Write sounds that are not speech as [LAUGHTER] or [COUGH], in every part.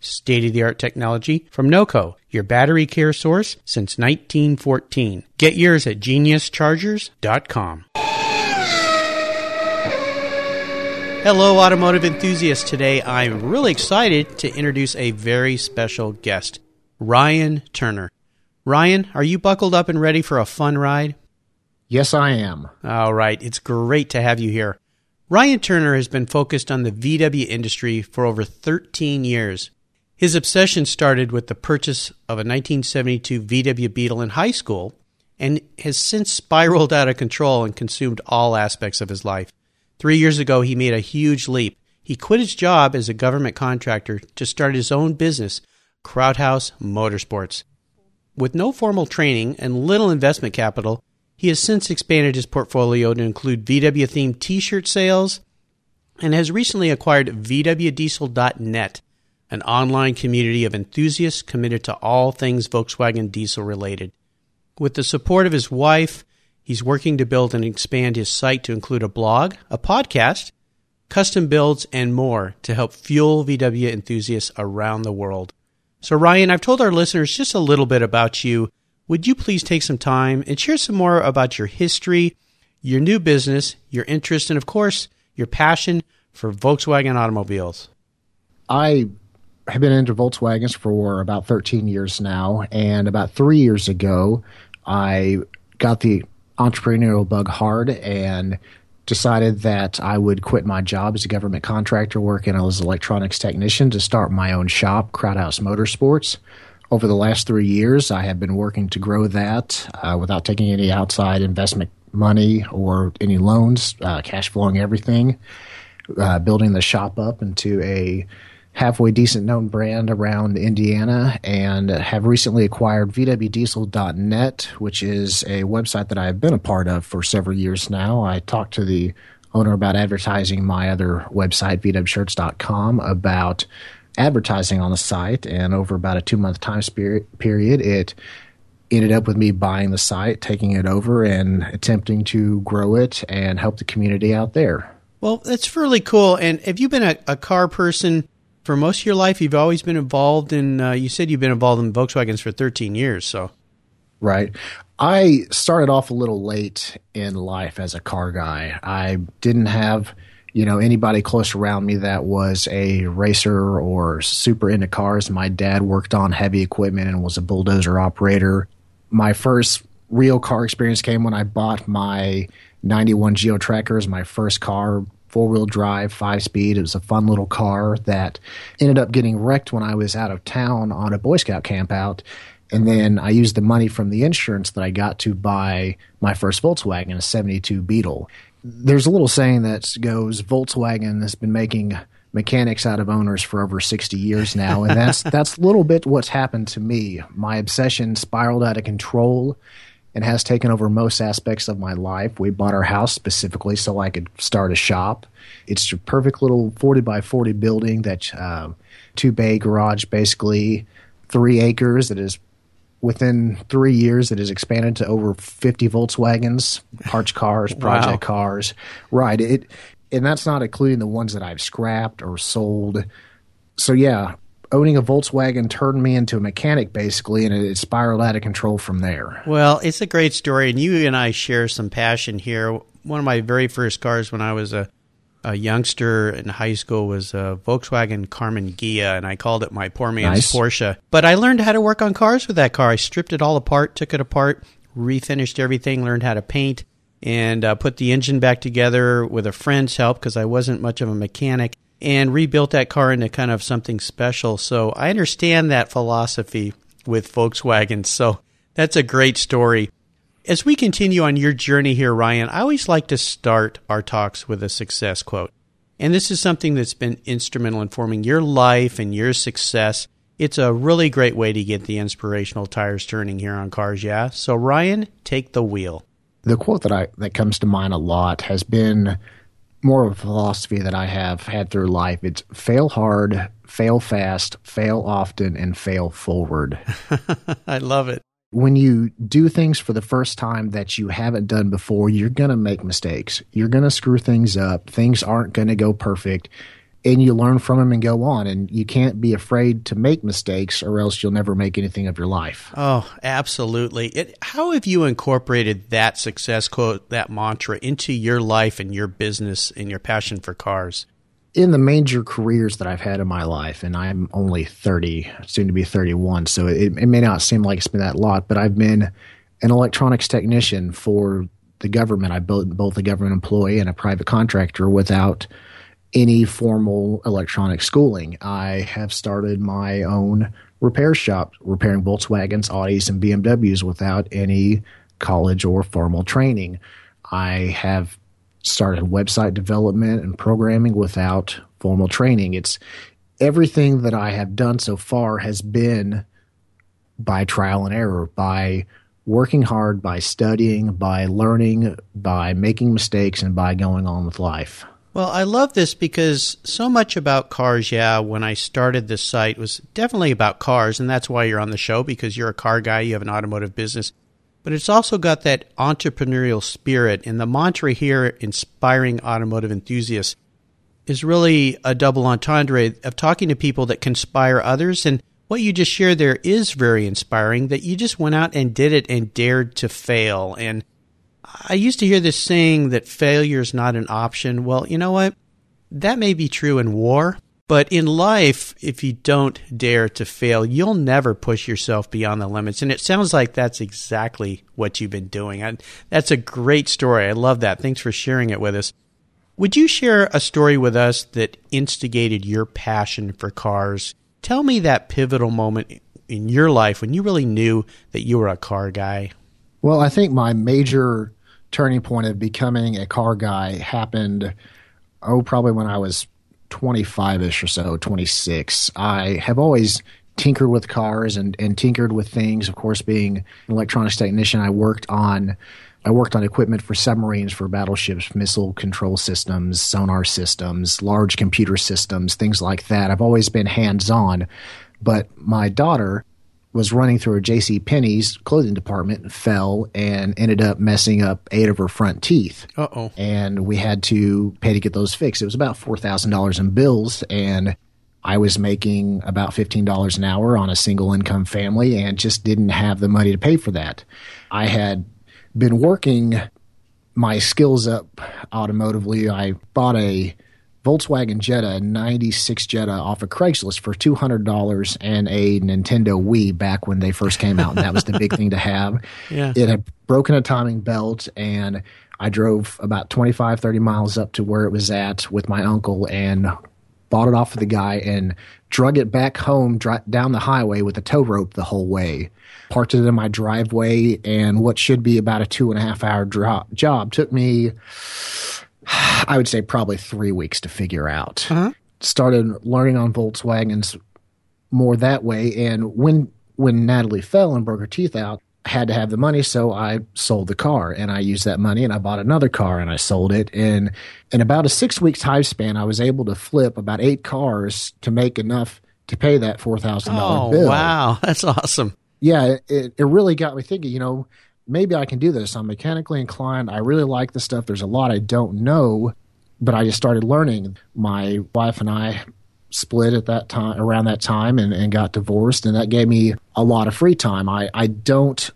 state of the art technology from NOCO, your battery care source since 1914. Get yours at geniuschargers.com. Hello, automotive enthusiasts. Today I'm really excited to introduce a very special guest, Ryan Turner. Ryan, are you buckled up and ready for a fun ride? Yes, I am. All right, it's great to have you here. Ryan Turner has been focused on the VW industry for over 13 years. His obsession started with the purchase of a 1972 VW Beetle in high school and has since spiraled out of control and consumed all aspects of his life. Three years ago, he made a huge leap. He quit his job as a government contractor to start his own business, Crowdhouse Motorsports. With no formal training and little investment capital, he has since expanded his portfolio to include VW themed t shirt sales and has recently acquired VWDiesel.net, an online community of enthusiasts committed to all things Volkswagen diesel related. With the support of his wife, He's working to build and expand his site to include a blog, a podcast, custom builds, and more to help fuel VW enthusiasts around the world. So, Ryan, I've told our listeners just a little bit about you. Would you please take some time and share some more about your history, your new business, your interest, and of course, your passion for Volkswagen automobiles? I have been into Volkswagens for about 13 years now. And about three years ago, I got the entrepreneurial bug hard and decided that I would quit my job as a government contractor working as an electronics technician to start my own shop, Crowdhouse Motorsports. Over the last three years, I have been working to grow that uh, without taking any outside investment money or any loans, uh, cash flowing everything, uh, building the shop up into a halfway decent known brand around Indiana and have recently acquired VWDiesel.net, which is a website that I've been a part of for several years now. I talked to the owner about advertising my other website, VWShirts.com, about advertising on the site. And over about a two month time period, it ended up with me buying the site, taking it over, and attempting to grow it and help the community out there. Well, that's really cool. And have you been a, a car person for most of your life, you've always been involved in. Uh, you said you've been involved in Volkswagens for 13 years, so. Right. I started off a little late in life as a car guy. I didn't have, you know, anybody close around me that was a racer or super into cars. My dad worked on heavy equipment and was a bulldozer operator. My first real car experience came when I bought my 91 Geo tracker Trackers, my first car four wheel drive, five speed. It was a fun little car that ended up getting wrecked when I was out of town on a Boy Scout camp out. And then I used the money from the insurance that I got to buy my first Volkswagen, a 72 Beetle. There's a little saying that goes Volkswagen has been making mechanics out of owners for over 60 years now and that's [LAUGHS] that's a little bit what's happened to me my obsession spiraled out of control and has taken over most aspects of my life. We bought our house specifically so I could start a shop. It's a perfect little 40 by 40 building that uh, two bay garage, basically three acres that is within three years, it has expanded to over 50 Volkswagens, parts cars, project wow. cars. Right. It, and that's not including the ones that I've scrapped or sold. So yeah, owning a Volkswagen turned me into a mechanic basically, and it spiraled out of control from there. Well, it's a great story, and you and I share some passion here. One of my very first cars when I was a a youngster in high school was a Volkswagen Karmann Ghia, and I called it my poor man's nice. Porsche. But I learned how to work on cars with that car. I stripped it all apart, took it apart, refinished everything, learned how to paint, and uh, put the engine back together with a friend's help because I wasn't much of a mechanic, and rebuilt that car into kind of something special. So I understand that philosophy with Volkswagen. So that's a great story. As we continue on your journey here, Ryan, I always like to start our talks with a success quote. And this is something that's been instrumental in forming your life and your success. It's a really great way to get the inspirational tires turning here on Cars Yeah. So Ryan, take the wheel. The quote that I that comes to mind a lot has been more of a philosophy that I have had through life. It's fail hard, fail fast, fail often, and fail forward. [LAUGHS] I love it when you do things for the first time that you haven't done before, you're going to make mistakes. You're going to screw things up. Things aren't going to go perfect. And you learn from them and go on. And you can't be afraid to make mistakes or else you'll never make anything of your life. Oh, absolutely. It, how have you incorporated that success quote, that mantra into your life and your business and your passion for cars? In the major careers that I've had in my life, and I'm only 30, soon to be 31, so it, it may not seem like it's been that lot, but I've been an electronics technician for the government. I built both a government employee and a private contractor without any formal electronic schooling. I have started my own repair shop, repairing Volkswagens, Audis, and BMWs without any college or formal training. I have started website development and programming without formal training. It's everything that I have done so far has been by trial and error, by working hard, by studying, by learning, by making mistakes, and by going on with life. Well, I love this because so much about cars, yeah, when I started this site was definitely about cars, and that's why you're on the show because you're a car guy, you have an automotive business but it's also got that entrepreneurial spirit. And the mantra here, inspiring automotive enthusiasts, is really a double entendre of talking to people that conspire others. And what you just shared there is very inspiring that you just went out and did it and dared to fail. And I used to hear this saying that failure is not an option. Well, you know what? That may be true in war, but in life, if you don't dare to fail, you'll never push yourself beyond the limits. And it sounds like that's exactly what you've been doing. And that's a great story. I love that. Thanks for sharing it with us. Would you share a story with us that instigated your passion for cars? Tell me that pivotal moment in your life when you really knew that you were a car guy. Well, I think my major turning point of becoming a car guy happened, oh, probably when I was 25 ish or so, 26, I have always tinkered with cars and, and tinkered with things. Of course, being an electronics technician, I worked on I worked on equipment for submarines, for battleships, missile control systems, sonar systems, large computer systems, things like that. I've always been hands on. But my daughter was running through a J.C. Penney's clothing department and fell and ended up messing up eight of her front teeth. Uh oh. And we had to pay to get those fixed. It was about four thousand dollars in bills, and I was making about fifteen dollars an hour on a single income family, and just didn't have the money to pay for that. I had been working my skills up automotively. I bought a Volkswagen Jetta 96 Jetta off of Craigslist for $200 and a Nintendo Wii back when they first came out. And that was the big thing to have. [LAUGHS] Yeah. It had broken a timing belt and I drove about 25, 30 miles up to where it was at with my uncle and bought it off of the guy and drug it back home down the highway with a tow rope the whole way. Parked it in my driveway and what should be about a two and a half hour dro- job took me [SIGHS] I would say probably three weeks to figure out. Uh-huh. Started learning on Volkswagens more that way, and when when Natalie fell and broke her teeth out, I had to have the money, so I sold the car, and I used that money, and I bought another car, and I sold it, and in about a six week time span, I was able to flip about eight cars to make enough to pay that four thousand oh, bill. Wow, [LAUGHS] that's awesome. yeah, it, it really got me thinking, you know, maybe I can do this. I'm mechanically inclined. I really like the stuff. There's a lot I don't know, but I just started learning. My wife and I split at that time around that time and, and got divorced and that gave me a lot of free time. I, I don't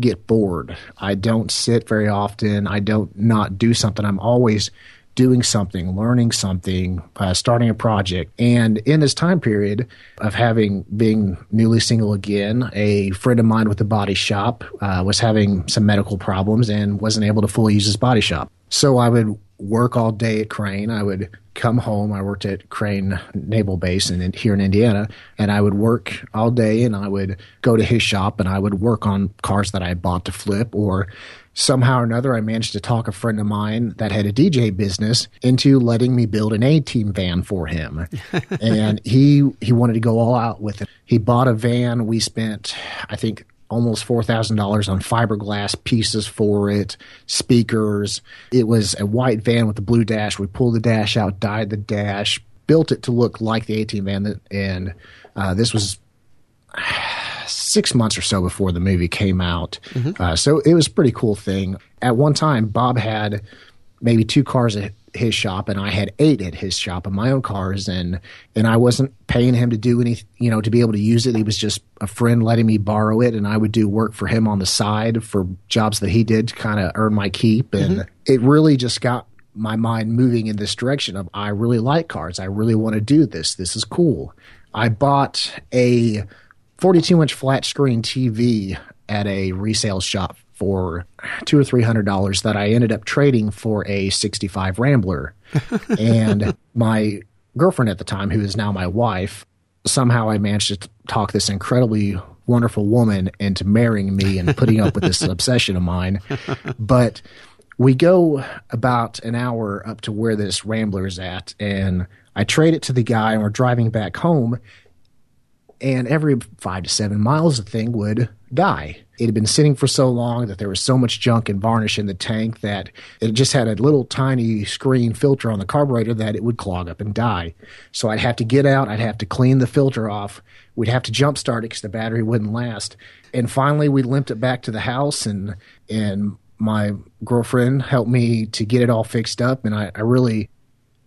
get bored. I don't sit very often. I don't not do something. I'm always doing something, learning something, uh, starting a project. And in this time period of having being newly single again, a friend of mine with a body shop uh, was having some medical problems and wasn't able to fully use his body shop. So I would work all day at Crane. I would come home. I worked at Crane Naval Base in, here in Indiana, and I would work all day. And I would go to his shop and I would work on cars that I bought to flip or somehow or another, I managed to talk a friend of mine that had a DJ business into letting me build an A team van for him. [LAUGHS] and he he wanted to go all out with it. He bought a van. We spent, I think, almost four thousand dollars on fiberglass pieces for it, speakers. It was a white van with a blue dash. We pulled the dash out, dyed the dash, built it to look like the A team van, and uh, this was six months or so before the movie came out. Mm-hmm. Uh, so it was a pretty cool thing. At one time, Bob had maybe two cars at his shop, and I had eight at his shop of my own cars, and and I wasn't paying him to do any, you know, to be able to use it. He was just a friend letting me borrow it, and I would do work for him on the side for jobs that he did to kind of earn my keep, and mm-hmm. it really just got my mind moving in this direction of I really like cars. I really want to do this. This is cool. I bought a 42 inch flat screen TV at a resale shop for two or three hundred dollars that I ended up trading for a 65 Rambler. [LAUGHS] and my girlfriend at the time, who is now my wife, somehow I managed to talk this incredibly wonderful woman into marrying me and putting up with this [LAUGHS] obsession of mine. But we go about an hour up to where this Rambler is at, and I trade it to the guy, and we're driving back home and every five to seven miles, the thing would die. It had been sitting for so long that there was so much junk and varnish in the tank that it just had a little tiny screen filter on the carburetor that it would clog up and die. So I'd have to get out, I'd have to clean the filter off, we'd have to jump start it because the battery wouldn't last. And finally, we limped it back to the house, and and my girlfriend helped me to get it all fixed up, and I, I really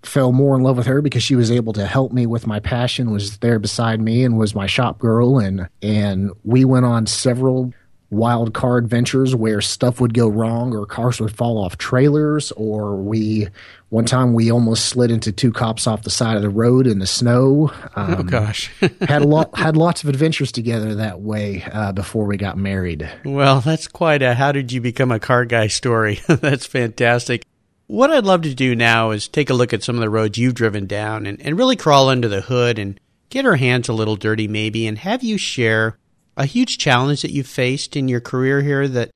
fell more in love with her because she was able to help me with my passion was there beside me and was my shop girl. And and we went on several wild car adventures where stuff would go wrong or cars would fall off trailers or we one time we almost slid into two cops off the side of the road in the snow. Oh, um, oh gosh. [LAUGHS] had a lot had lots of adventures together that way uh, before we got married. Well that's quite a how did you become a car guy story? [LAUGHS] That's fantastic what I'd love to do now is take a look at some of the roads you've driven down and, and really crawl under the hood and get our hands a little dirty maybe and have you share a huge challenge that you faced in your career here that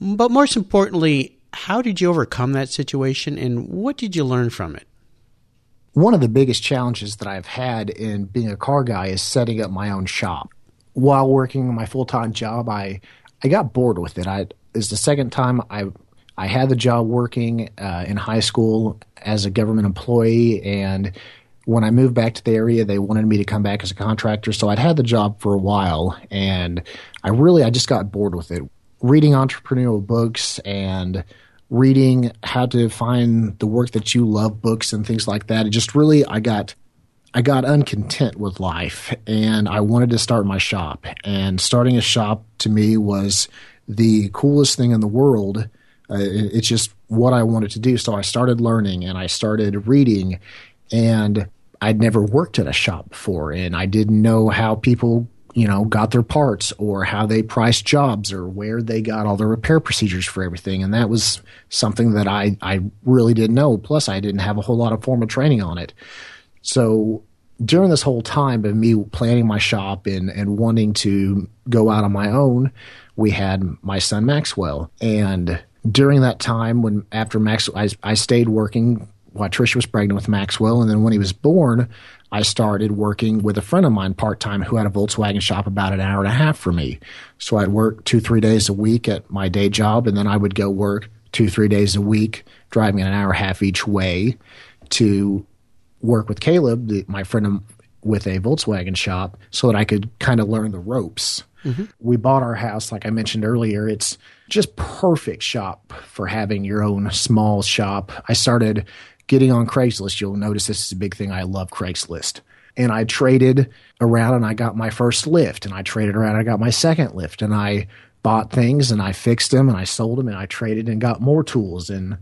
but most importantly how did you overcome that situation and what did you learn from it? One of the biggest challenges that i've had in being a car guy is setting up my own shop. While working my full-time job i i got bored with it. I is the second time i I had the job working uh, in high school as a government employee, and when I moved back to the area, they wanted me to come back as a contractor. So I'd had the job for a while, and I really I just got bored with it. Reading entrepreneurial books and reading how to find the work that you love books and things like that. It just really I got I got uncontent with life and I wanted to start my shop. And starting a shop to me was the coolest thing in the world uh, it, it's just what I wanted to do. So I started learning and I started reading, and I'd never worked at a shop before, and I didn't know how people you know got their parts or how they priced jobs or where they got all the repair procedures for everything. And that was something that I, I really didn't know. Plus i didn't have a whole lot of formal training on it. So during this whole time of me planning my shop and, and wanting to go out on my own we had my son maxwell and during that time when after Max, I, I stayed working while Trisha was pregnant with Maxwell, and then when he was born, I started working with a friend of mine part time who had a Volkswagen shop about an hour and a half from me. So I'd work two three days a week at my day job, and then I would go work two three days a week, driving an hour and a half each way to work with Caleb, the, my friend with a Volkswagen shop so that I could kind of learn the ropes. Mm-hmm. We bought our house, like I mentioned earlier. It's just perfect shop for having your own small shop. I started getting on Craigslist. You'll notice this is a big thing. I love Craigslist. And I traded around and I got my first lift and I traded around and I got my second lift and I bought things and I fixed them and I sold them and I traded and got more tools and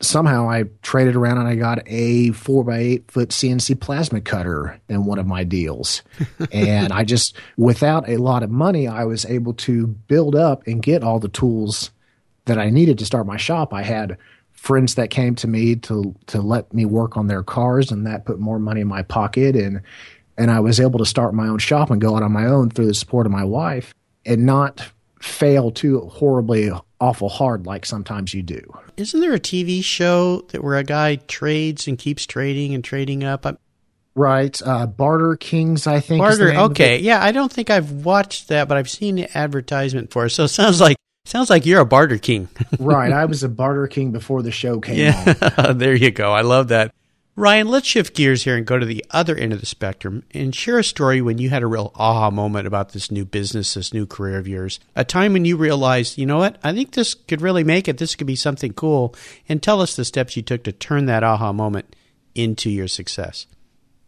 somehow I traded around and I got a four by eight foot CNC plasma cutter in one of my deals. [LAUGHS] and I just, without a lot of money, I was able to build up and get all the tools that I needed to start my shop. I had friends that came to me to to let me work on their cars and that put more money in my pocket and and I was able to start my own shop and go out on my own through the support of my wife and not fail too horribly awful hard like sometimes you do. Isn't there a TV show that where a guy trades and keeps trading and trading up? I'm, right, uh, Barter Kings, I think. Barter, okay, yeah. I don't think I've watched that, but I've seen the advertisement for it. So it sounds like sounds like you're a barter king. [LAUGHS] right, I was a barter king before the show came yeah, on. [LAUGHS] there you go. I love that. Ryan, let's shift gears here and go to the other end of the spectrum and share a story when you had a real aha moment about this new business, this new career of yours. A time when you realized, you know what, I think this could really make it. This could be something cool. And tell us the steps you took to turn that aha moment into your success.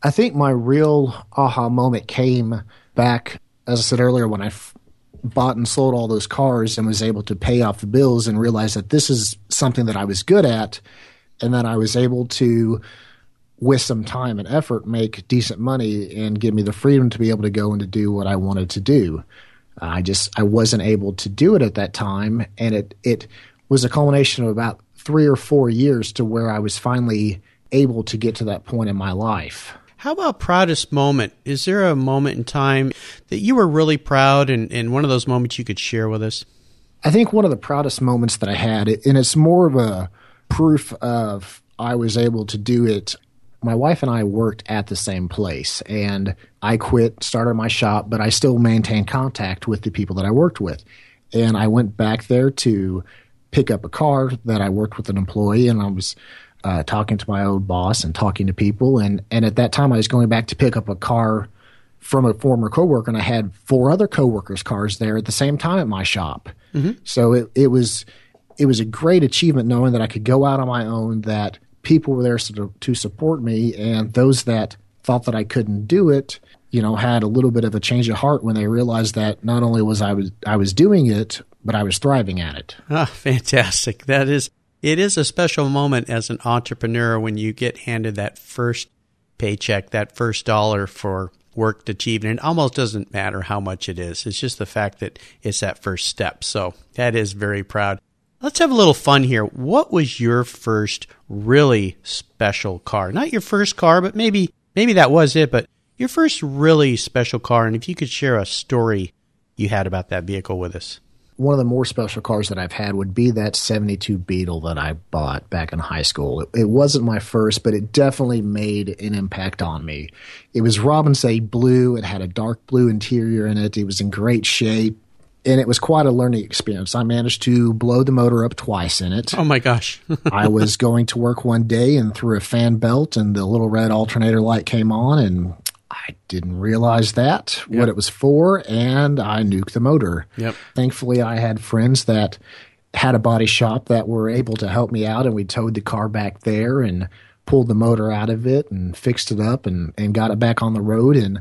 I think my real aha moment came back, as I said earlier, when I f- bought and sold all those cars and was able to pay off the bills and realize that this is something that I was good at and that I was able to with some time and effort, make decent money and give me the freedom to be able to go and to do what I wanted to do. I just I wasn't able to do it at that time, and it it was a culmination of about three or four years to where I was finally able to get to that point in my life. How about proudest moment? Is there a moment in time that you were really proud and, and one of those moments you could share with us? I think one of the proudest moments that I had, and it's more of a proof of I was able to do it my wife and I worked at the same place, and I quit, started my shop, but I still maintained contact with the people that I worked with. And I went back there to pick up a car that I worked with an employee, and I was uh, talking to my old boss and talking to people. And, and at that time, I was going back to pick up a car from a former coworker, and I had four other coworkers' cars there at the same time at my shop. Mm-hmm. So it, it was it was a great achievement knowing that I could go out on my own, that people were there to, to support me, and those that thought that I couldn't do it, you know, had a little bit of a change of heart when they realized that not only was I was I was doing it, but I was thriving at it. Ah, fantastic! That is, it is a special moment as an entrepreneur when you get handed that first paycheck, that first dollar for work achieved, and it almost doesn't matter how much it is. It's just the fact that it's that first step. So that is very proud. Let's have a little fun here. What was your first really special car? Not your first car, but maybe maybe that was it, but your first really special car and if you could share a story you had about that vehicle with us. One of the more special cars that I've had would be that 72 Beetle that I bought back in high school. It, it wasn't my first, but it definitely made an impact on me. It was Robin's A blue. It had a dark blue interior in it. It was in great shape and it was quite a learning experience. I managed to blow the motor up twice in it. Oh my gosh. [LAUGHS] I was going to work one day and threw a fan belt and the little red alternator light came on and I didn't realize that, yep. what it was for, and I nuked the motor. Yep. Thankfully, I had friends that had a body shop that were able to help me out, and we towed the car back there and pulled the motor out of it and fixed it up and, and got it back on the road. And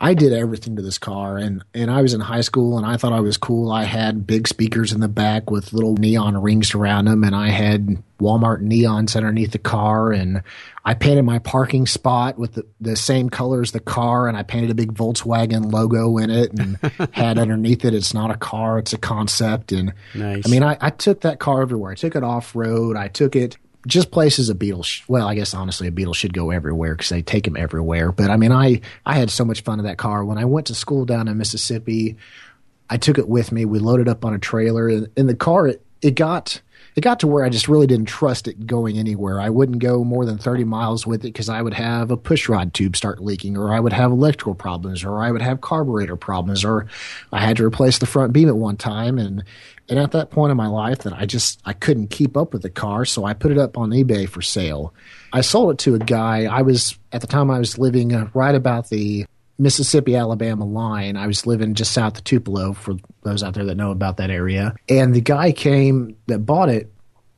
I did everything to this car and, and I was in high school and I thought I was cool. I had big speakers in the back with little neon rings around them and I had Walmart neons underneath the car and I painted my parking spot with the, the same color as the car and I painted a big Volkswagen logo in it and [LAUGHS] had underneath it it's not a car, it's a concept and nice. I mean I, I took that car everywhere. I took it off road, I took it just places a Beetle. Sh- well, I guess honestly, a Beetle should go everywhere because they take them everywhere. But I mean, I I had so much fun in that car when I went to school down in Mississippi. I took it with me. We loaded up on a trailer, and in the car, it, it got it got to where I just really didn't trust it going anywhere. I wouldn't go more than 30 miles with it because I would have a pushrod tube start leaking, or I would have electrical problems, or I would have carburetor problems, or I had to replace the front beam at one time. And, and at that point in my life that I just, I couldn't keep up with the car. So I put it up on eBay for sale. I sold it to a guy. I was, at the time I was living uh, right about the Mississippi Alabama line. I was living just south of Tupelo for those out there that know about that area. And the guy came that bought it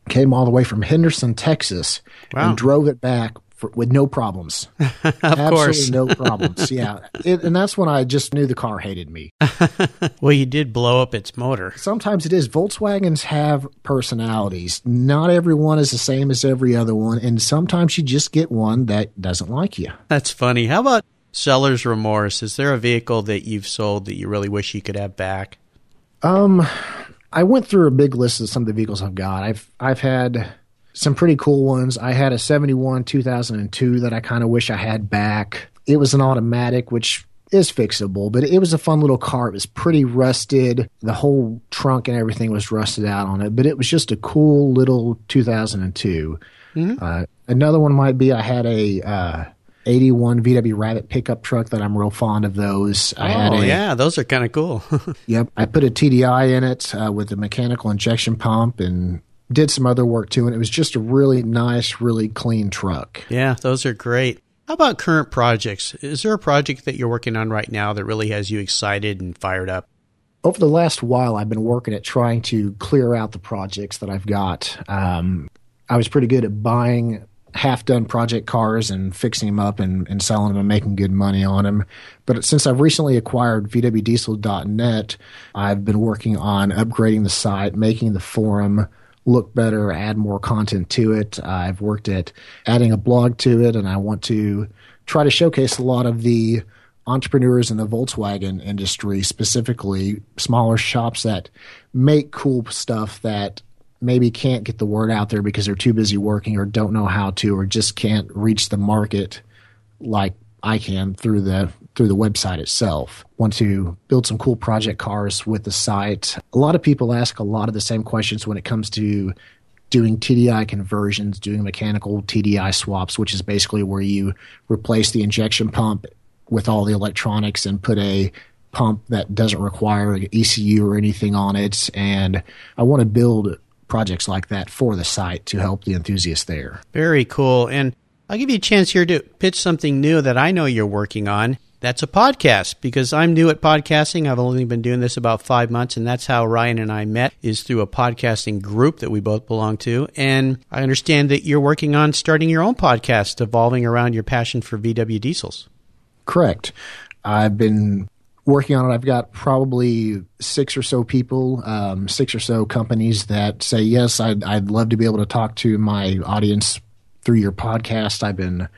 came all the way from Henderson, Texas, Wow. and drove it back for, with no problems. [LAUGHS] of Absolutely course. no problems. [LAUGHS] Yeah, it, and that's when I just knew the car hated me. [LAUGHS] Well, you did blow up its motor. Sometimes it is. Volkswagens have personalities. Not everyone is the same as every other one, and sometimes you just get one that doesn't like you. That's funny. How about seller's remorse? Is there a vehicle that you've sold that you really wish you could have back? Um, I went through a big list of some of the vehicles I've got. I've I've had some pretty cool ones. I had a 71 2002 that I kind of wish I had back. It was an automatic, which is fixable, but it was a fun little car. It was pretty rusted. The whole trunk and everything was rusted out on it, but it was just a cool little 2002. Uh, another one might be I had a uh, 81 VW Rabbit pickup truck that I'm real fond of those. I oh, a, yeah, those are kind of cool. [LAUGHS] Yep. I put a TDI in it uh, with a mechanical injection pump and did some other work too. And it was just a really nice, really clean truck. yeah, those are great. How about current projects? Is there a project that you're working on right now that really has you excited and fired up? Over the last while, I've been working at trying to clear out the projects that I've got. Um, I was pretty good at buying half done project cars and fixing them up and, and selling them and making good money on them. But since I've recently acquired VWDiesel.net, I've been working on upgrading the site, making the forum look better, add more content to it. I've worked at adding a blog to it, and I want to try to showcase a lot of the entrepreneurs in the Volkswagen industry, specifically smaller shops that make cool stuff that maybe can't get the word out there because they're too busy working or don't know how to or just can't reach the market like I can through the through the website itself. Want to build some cool project cars with the site. A lot of people ask a lot of the same questions when it comes to doing TDI conversions, doing mechanical TDI swaps, which is basically where you replace the injection pump with all the electronics and put a pump that doesn't require an ECU or anything on it. And I want to build projects like that for the site to help the enthusiasts there. Very cool. And I'll give you a chance here to pitch something new that I know you're working on. That's a podcast because I'm new at podcasting. I've only been doing this about five months, and that's how Ryan and I met is through a podcasting group that we both belong to. And I understand that you're working on starting your own podcast evolving around your passion for VW diesels. Correct. I've been working on it. I've got probably six or so people, um, six or so companies that say, yes, I'd, I'd love to be able to talk to my audience through your podcast. I've been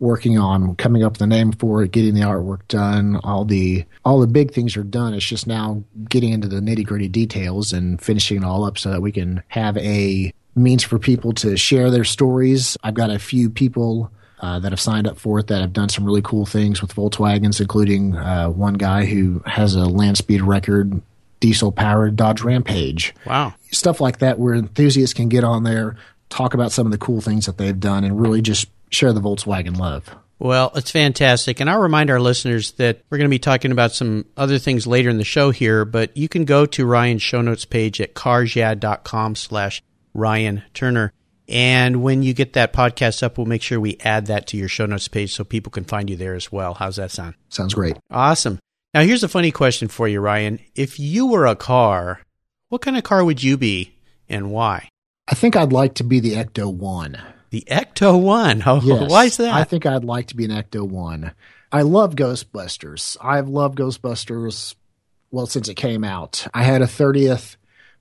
working on coming up with a name for it, getting the artwork done. All the all the big things are done. It's just now getting into the nitty gritty details and finishing it all up so that we can have a means for people to share their stories. I've got a few people uh, that have signed up for it that have done some really cool things with Volkswagens, including uh, one guy who has a land speed record diesel powered Dodge Rampage. Wow. Stuff like that where enthusiasts can get on there, talk about some of the cool things that they've done, and really just share the Volkswagen love. Well, it's fantastic. And I'll remind our listeners that we're going to be talking about some other things later in the show here, but you can go to Ryan's show notes page at carsyeah.com slash Ryan Turner. And when you get that podcast up, we'll make sure we add that to your show notes page so people can find you there as well. How's that sound? Sounds great. Awesome. Now, here's a funny question for you, Ryan. If you were a car, what kind of car would you be and why? I think I'd like to be the Ecto 1. The Ecto 1. [LAUGHS] Oh, Yes. why is that? I think I'd like to be an Ecto 1. I love Ghostbusters. I've loved Ghostbusters, well, since it came out. I had a 30th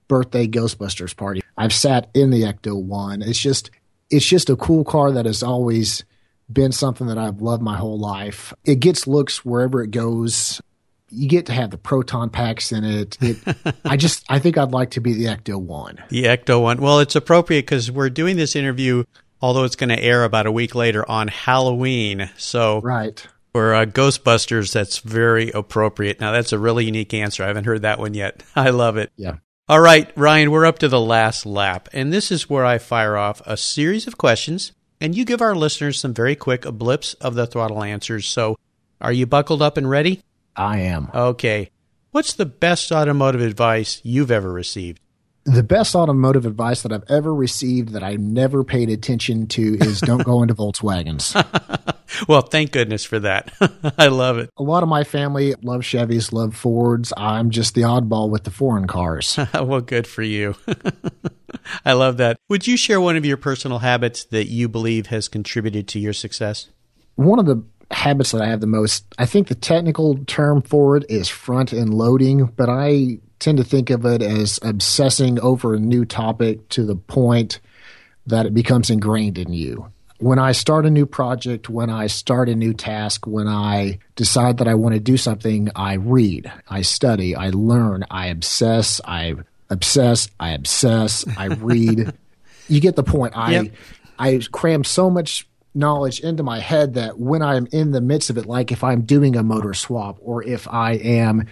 birthday Ghostbusters party. I've sat in the Ecto 1. It's just, it's just a cool car that has always been something that I've loved my whole life. It gets looks wherever it goes. You get to have the proton packs in it. it [LAUGHS] I just, I think I'd like to be the Ecto 1. The Ecto one. Well, it's appropriate because we're doing this interview, although it's going to air about a week later on Halloween. So Right. for uh, Ghostbusters, that's very appropriate. Now, that's a really unique answer. I haven't heard that one yet. [LAUGHS] I love it. Yeah. All right, Ryan, we're up to the last lap, and this is where I fire off a series of questions, and you give our listeners some very quick blips of the throttle answers. So, are you buckled up and ready? I am. Okay. What's the best automotive advice you've ever received? The best automotive advice that I've ever received that I never paid attention to is don't go into [LAUGHS] Volkswagens. [LAUGHS] well, thank goodness for that. [LAUGHS] I love it. A lot of my family love Chevys, love Fords. I'm just the oddball with the foreign cars. [LAUGHS] well, good for you. [LAUGHS] I love that. Would you share one of your personal habits that you believe has contributed to your success? One of the habits that I have the most, I think the technical term for it is front end loading, but I tend to think of it as obsessing over a new topic to the point that it becomes ingrained in you. When I start a new project, when I start a new task, when I decide that I want to do something, I read, I study, I learn, I obsess, I obsess, I obsess, I read. [LAUGHS] you get the point. I yep. I cram so much knowledge into my head that when I'm in the midst of it, like if I'm doing a motor swap or if I am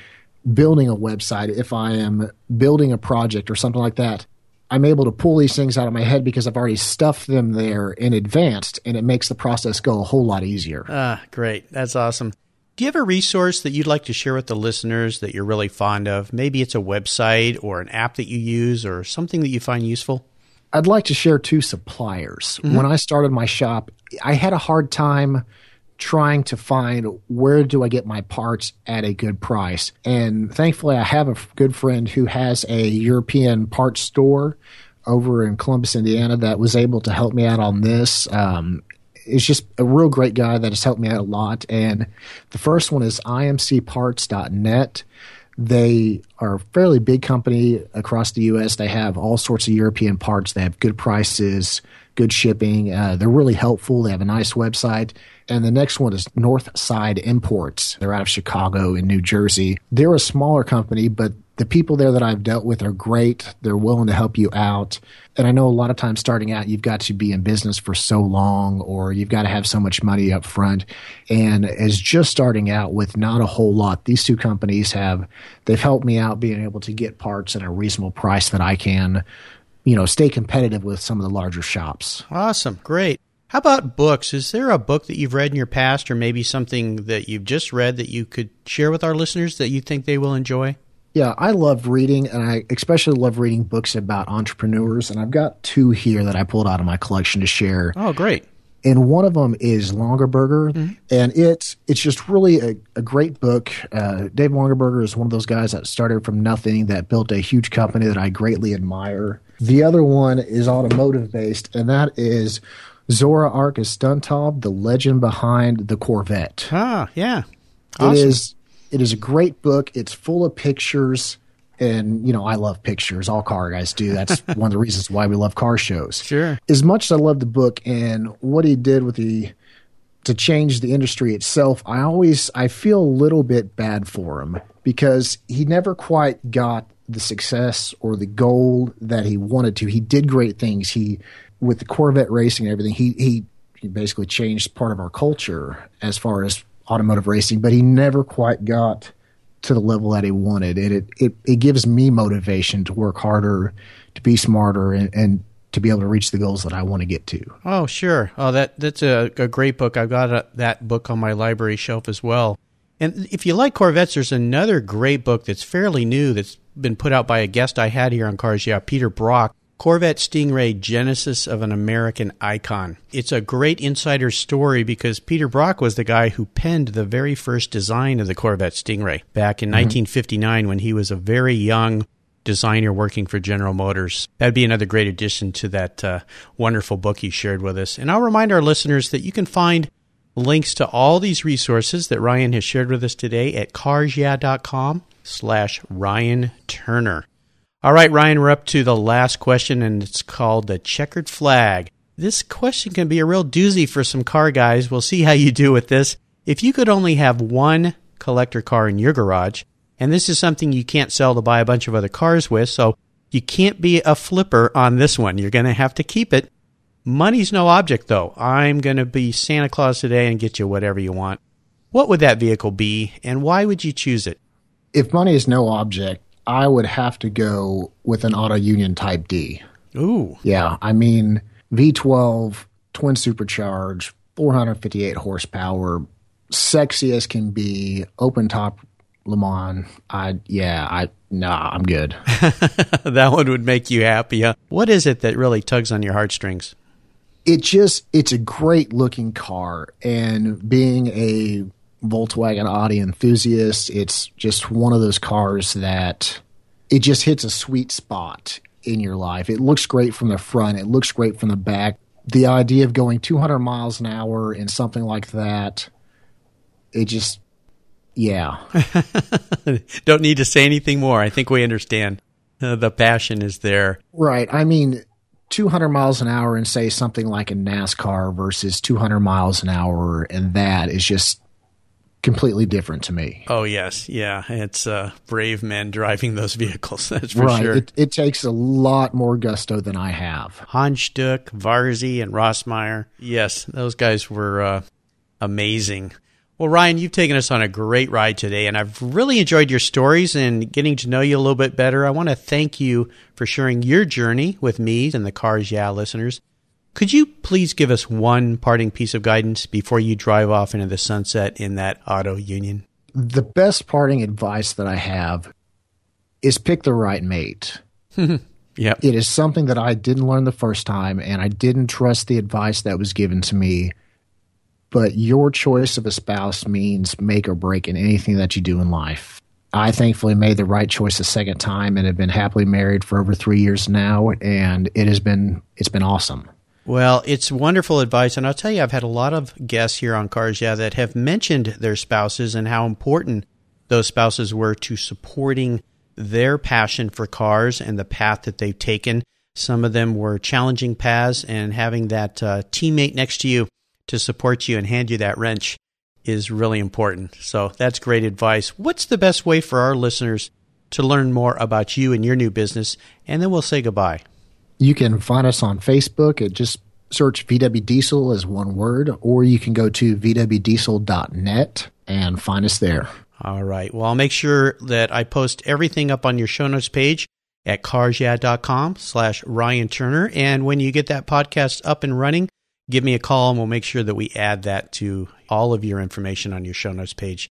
building a website, if I am building a project or something like that, I'm able to pull these things out of my head because I've already stuffed them there in advance and it makes the process go a whole lot easier. Ah, great. That's awesome. Do you have a resource that you'd like to share with the listeners that you're really fond of? Maybe it's a website or an app that you use or something that you find useful? I'd like to share two suppliers. Mm-hmm. When I started my shop, I had a hard time trying to find where do I get my parts at a good price. And thankfully, I have a good friend who has a European parts store over in Columbus, Indiana, that was able to help me out on this. Um, is just a real great guy that has helped me out a lot. And the first one is imcparts.net. They are a fairly big company across the U.S. They have all sorts of European parts. They have good prices, good shipping. Uh, they're really helpful. They have a nice website. And the next one is Northside Imports. They're out of Chicago and New Jersey. They're a smaller company, but the people there that I've dealt with are great. They're willing to help you out. And I know a lot of times starting out, you've got to be in business for so long or you've got to have so much money up front. And as just starting out with not a whole lot, these two companies have, they've helped me out being able to get parts at a reasonable price that I can you know, stay competitive with some of the larger shops. Awesome. Great. How about books? Is there a book that you've read in your past or maybe something that you've just read that you could share with our listeners that you think they will enjoy? Yeah, I love reading, and I especially love reading books about entrepreneurs. And I've got two here that I pulled out of my collection to share. Oh, great! And one of them is Longaberger, mm-hmm. and it's it's just really a, a great book. Uh, Dave Longaberger is one of those guys that started from nothing, that built a huge company that I greatly admire. The other one is automotive based, and that is Zora Arkus-Duntov, the legend behind the Corvette. Ah, yeah. Awesome. It is it is a great book. It's full of pictures and you know I love pictures. All car guys do. That's [LAUGHS] one of the reasons why we love car shows. Sure. As much as I love the book and what he did with the to change the industry itself, I always I feel a little bit bad for him because he never quite got the success or the goal that he wanted to. He did great things. He with the Corvette racing and everything, he he he basically changed part of our culture as far as automotive racing, but he never quite got to the level that he wanted. And it, it, it gives me motivation to work harder, to be smarter, and, and to be able to reach the goals that I want to get to. Oh, sure. Oh, that that's a, a great book. I've got a, that book on my library shelf as well. And if you like Corvettes, there's another great book that's fairly new that's been put out by a guest I had here on Cars Yeah, Peter Brock. Corvette Stingray Genesis of an American Icon. It's a great insider story because Peter Brock was the guy who penned the very first design of the Corvette Stingray back in mm-hmm. 1959 when he was a very young designer working for General Motors. That'd be another great addition to that uh, wonderful book he shared with us. And I'll remind our listeners that you can find links to all these resources that Ryan has shared with us today at carsyeah.com slash Ryan Turner. All right, Ryan, we're up to the last question, and it's called the checkered flag. This question can be a real doozy for some car guys. We'll see how you do with this. If you could only have one collector car in your garage, and this is something you can't sell to buy a bunch of other cars with, so you can't be a flipper on this one. You're going to have to keep it. Money's no object, though. I'm going to be Santa Claus today and get you whatever you want. What would that vehicle be, and why would you choose it? If money is no object, I would have to go with an Auto Union Type D. Ooh. Yeah, I mean V12 twin supercharge, 458 horsepower, sexy as can be, open top Le Mans. I yeah, I nah, I'm good. [LAUGHS] that one would make you happy. Huh? What is it that really tugs on your heartstrings? It just it's a great looking car and being a Volkswagen Audi enthusiast, it's just one of those cars that it just hits a sweet spot in your life. It looks great from the front, it looks great from the back. The idea of going 200 miles an hour in something like that, it just, yeah. [LAUGHS] Don't need to say anything more. I think we understand. Uh, the passion is there. Right. I mean, 200 miles an hour and say something like a NASCAR versus 200 miles an hour and that is just completely different to me. Oh yes, yeah, it's uh, brave men driving those [LAUGHS] vehicles. That's for right. sure. It, it takes a lot more gusto than I have. Hans Varzi, and Rosemeyer. Yes, those guys were uh, amazing. Well, Ryan, you've taken us on a great ride today, and I've really enjoyed your stories and getting to know you a little bit better. I want to thank you for sharing your journey with me and the Cars Yeah listeners. Could you please give us one parting piece of guidance before you drive off into the sunset in that auto union? The best parting advice that I have is pick the right mate. [LAUGHS] yep. It is something that I didn't learn the first time, and I didn't trust the advice that was given to me. But your choice of a spouse means make or break in anything that you do in life. I thankfully made the right choice a second time and have been happily married for over three years now, and it has been it's been awesome. Well, it's wonderful advice. And I'll tell you, I've had a lot of guests here on Cars Yeah that have mentioned their spouses and how important those spouses were to supporting their passion for cars and the path that they've taken. Some of them were challenging paths, and having that uh, teammate next to you to support you and hand you that wrench is really important. So that's great advice. What's the best way for our listeners to learn more about you and your new business? And then we'll say goodbye. You can find us on Facebook at just search VW Diesel as one word, or you can go to vwdiesel.net and find us there. All right. Well, I'll make sure that I post everything up on your show notes page at carsyeah.com slash Ryan Turner. And when you get that podcast up and running, give me a call and we'll make sure that we add that to all of your information on your show notes page.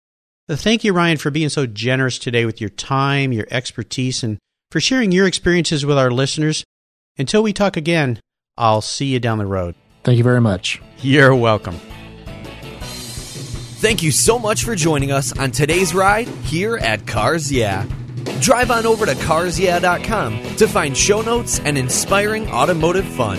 Thank you, Ryan, for being so generous today with your time, your expertise, and for sharing your experiences with our listeners. Until we talk again, I'll see you down the road. Thank you very much. You're welcome. Thank you so much for joining us on today's ride here at Cars Yeah. Drive on over to carsyeah.com to find show notes and inspiring automotive fun.